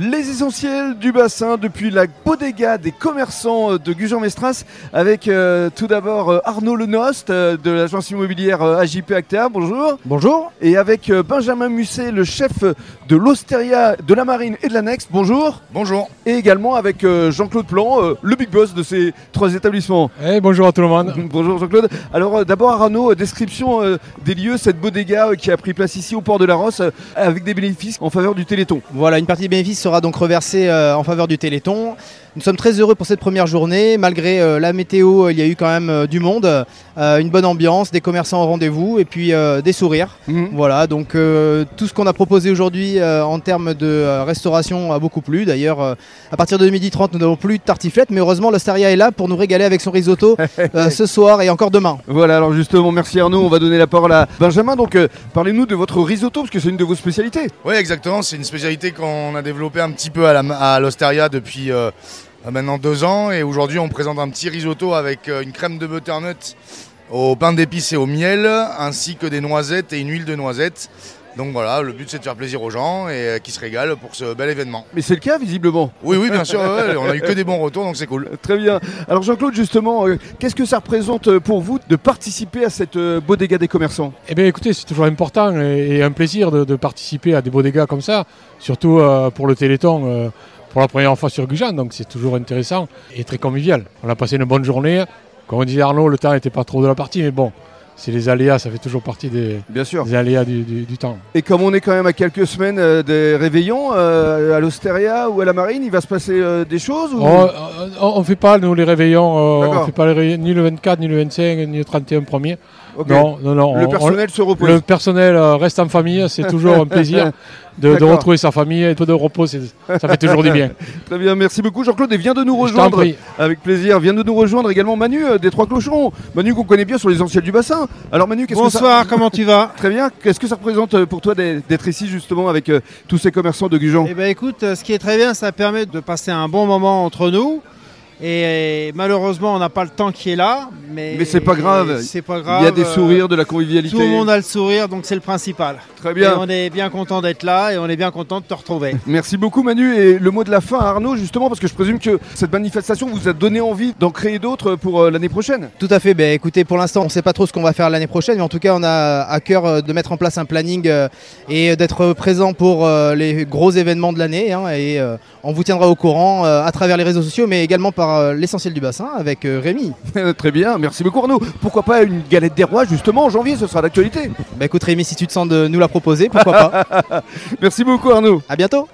Les essentiels du bassin depuis la bodega des commerçants euh, de Gujan-Mestras avec euh, tout d'abord euh, Arnaud Lenost euh, de l'agence immobilière euh, AJP Actea. Bonjour. Bonjour. Et avec euh, Benjamin Musset, le chef de l'Osteria, de la Marine et de l'Annexe. Bonjour. Bonjour. Et également avec euh, Jean-Claude Plan, euh, le big boss de ces trois établissements. Eh, bonjour à tout le monde. Bonjour Jean-Claude. Alors euh, d'abord Arnaud, description euh, des lieux, cette bodega euh, qui a pris place ici au port de la Rosse euh, avec des bénéfices en faveur du Téléthon. Voilà, une partie des bénéfices sera donc reversée euh, en faveur du Téléthon. Nous sommes très heureux pour cette première journée. Malgré euh, la météo, euh, il y a eu quand même euh, du monde, euh, une bonne ambiance, des commerçants au rendez-vous et puis euh, des sourires. Mhm. Voilà, donc euh, tout ce qu'on a proposé aujourd'hui euh, en termes de euh, restauration a beaucoup plu. D'ailleurs, euh, à partir de 12h30, nous n'avons plus de tartiflette, mais heureusement, l'Osteria est là pour nous régaler avec son risotto euh, ce soir et encore demain. Voilà, alors justement, merci Arnaud. On va donner la parole à Benjamin. Donc euh, parlez-nous de votre risotto, parce que c'est une de vos spécialités. Oui, exactement. C'est une spécialité qu'on a développée un petit peu à, l'Osteria depuis euh, maintenant deux ans. Et aujourd'hui, on présente un petit risotto avec euh, une crème de butternut au pain d'épices et au miel, ainsi que des noisettes et une huile de noisette. Donc voilà, le but c'est de faire plaisir aux gens et euh, qui se régalent pour ce bel événement. Mais c'est le cas, visiblement. Oui, oui, bien sûr, ouais, on a eu que des bons retours, donc c'est cool. Très bien. Alors Jean-Claude, justement, euh, qu'est-ce que ça représente euh, pour vous de participer à cette euh, bodega des commerçants? Eh bien, écoutez, c'est toujours important et, et un plaisir de, de participer à des beaux dégâts comme ça, surtout euh, pour le Téléthon, euh, pour la première fois sur Gujan, donc c'est toujours intéressant et très convivial. On a passé une bonne journée. Comme on disait Arnaud, le temps n'était pas trop de la partie, mais bon, c'est les aléas, ça fait toujours partie des, Bien sûr. des aléas du, du- du temps. Et comme on est quand même à quelques semaines euh, des réveillons euh, à l'Osteria ou à la Marine, il va se passer euh, des choses ou... Oh, on ne fait pas, nous, les réveillons, on fait pas les réveillons, ni le 24, ni le 25, ni le 31 premier. Non, non, non. Le on- personnel se repose. Le personnel reste en famille, c'est toujours un plaisir de, retrouver sa famille, un peu de repos, ça fait toujours du bien. Très bien, merci beaucoup Jean-Claude et viens de nous rejoindre avec plaisir. Viens de nous rejoindre également Manu euh, des Trois Clocherons. Manu qu'on connaît bien sur les anciens du bassin. Alors Manu, qu'est-ce que ça... Bonsoir, comment tu vas Très bien. Qu'est-ce que ça représente euh, pour toi d'être ici justement avec euh, tous ces commerçants de Gujan? Eh bien écoute, ce qui est très bien, ça permet de passer un bon moment entre nous. Et malheureusement, on n'a pas le temps qui est là, mais, Mais c'est pas grave. C'est pas grave. Il y a des euh, sourires, de la convivialité. Tout le monde a le sourire, donc c'est le principal. Très Et bien. on est bien content d'être là et on est bien content de te retrouver. Merci beaucoup Manu et le mot de la fin à Arnaud justement parce que je présume que cette manifestation vous a donné envie d'en créer d'autres pour euh, l'année prochaine. Tout à fait. Ben, écoutez, pour l'instant, on ne sait pas trop ce qu'on va faire l'année prochaine, mais en tout cas, on a à cœur euh, de mettre en place un planning euh, et d'être présent pour euh, les gros événements de l'année. hein, et on vous tiendra au courant à travers les réseaux sociaux, mais également par euh, l'essentiel du bassin avec euh, Rémi. Très bien, merci beaucoup Arnaud. Pourquoi pas une galette des rois justement en janvier, ce sera d'actualité. Ben, écoute, Rémi, si tu te sens de nous la proposer, pourquoi pas Merci beaucoup Arnaud. À bientôt.